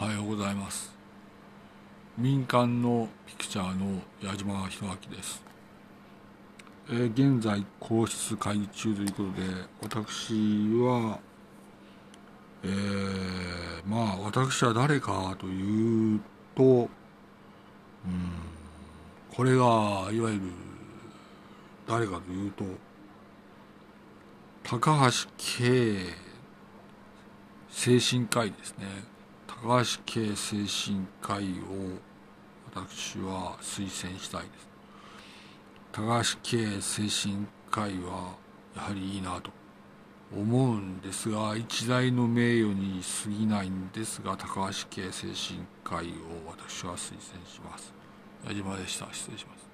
おはようございます。民間のピクチャーの矢島弘明です、えー、現在皇室会議中ということで私はえー、まあ私は誰かというとうんこれがいわゆる誰かというと高橋圭精神科医ですね。高橋系精神科医を私は推薦したいです。高橋系精神科医はやはりいいなと思うんですが一大の名誉に過ぎないんですが高橋系精神科医を私は推薦します。矢島でした。失礼します。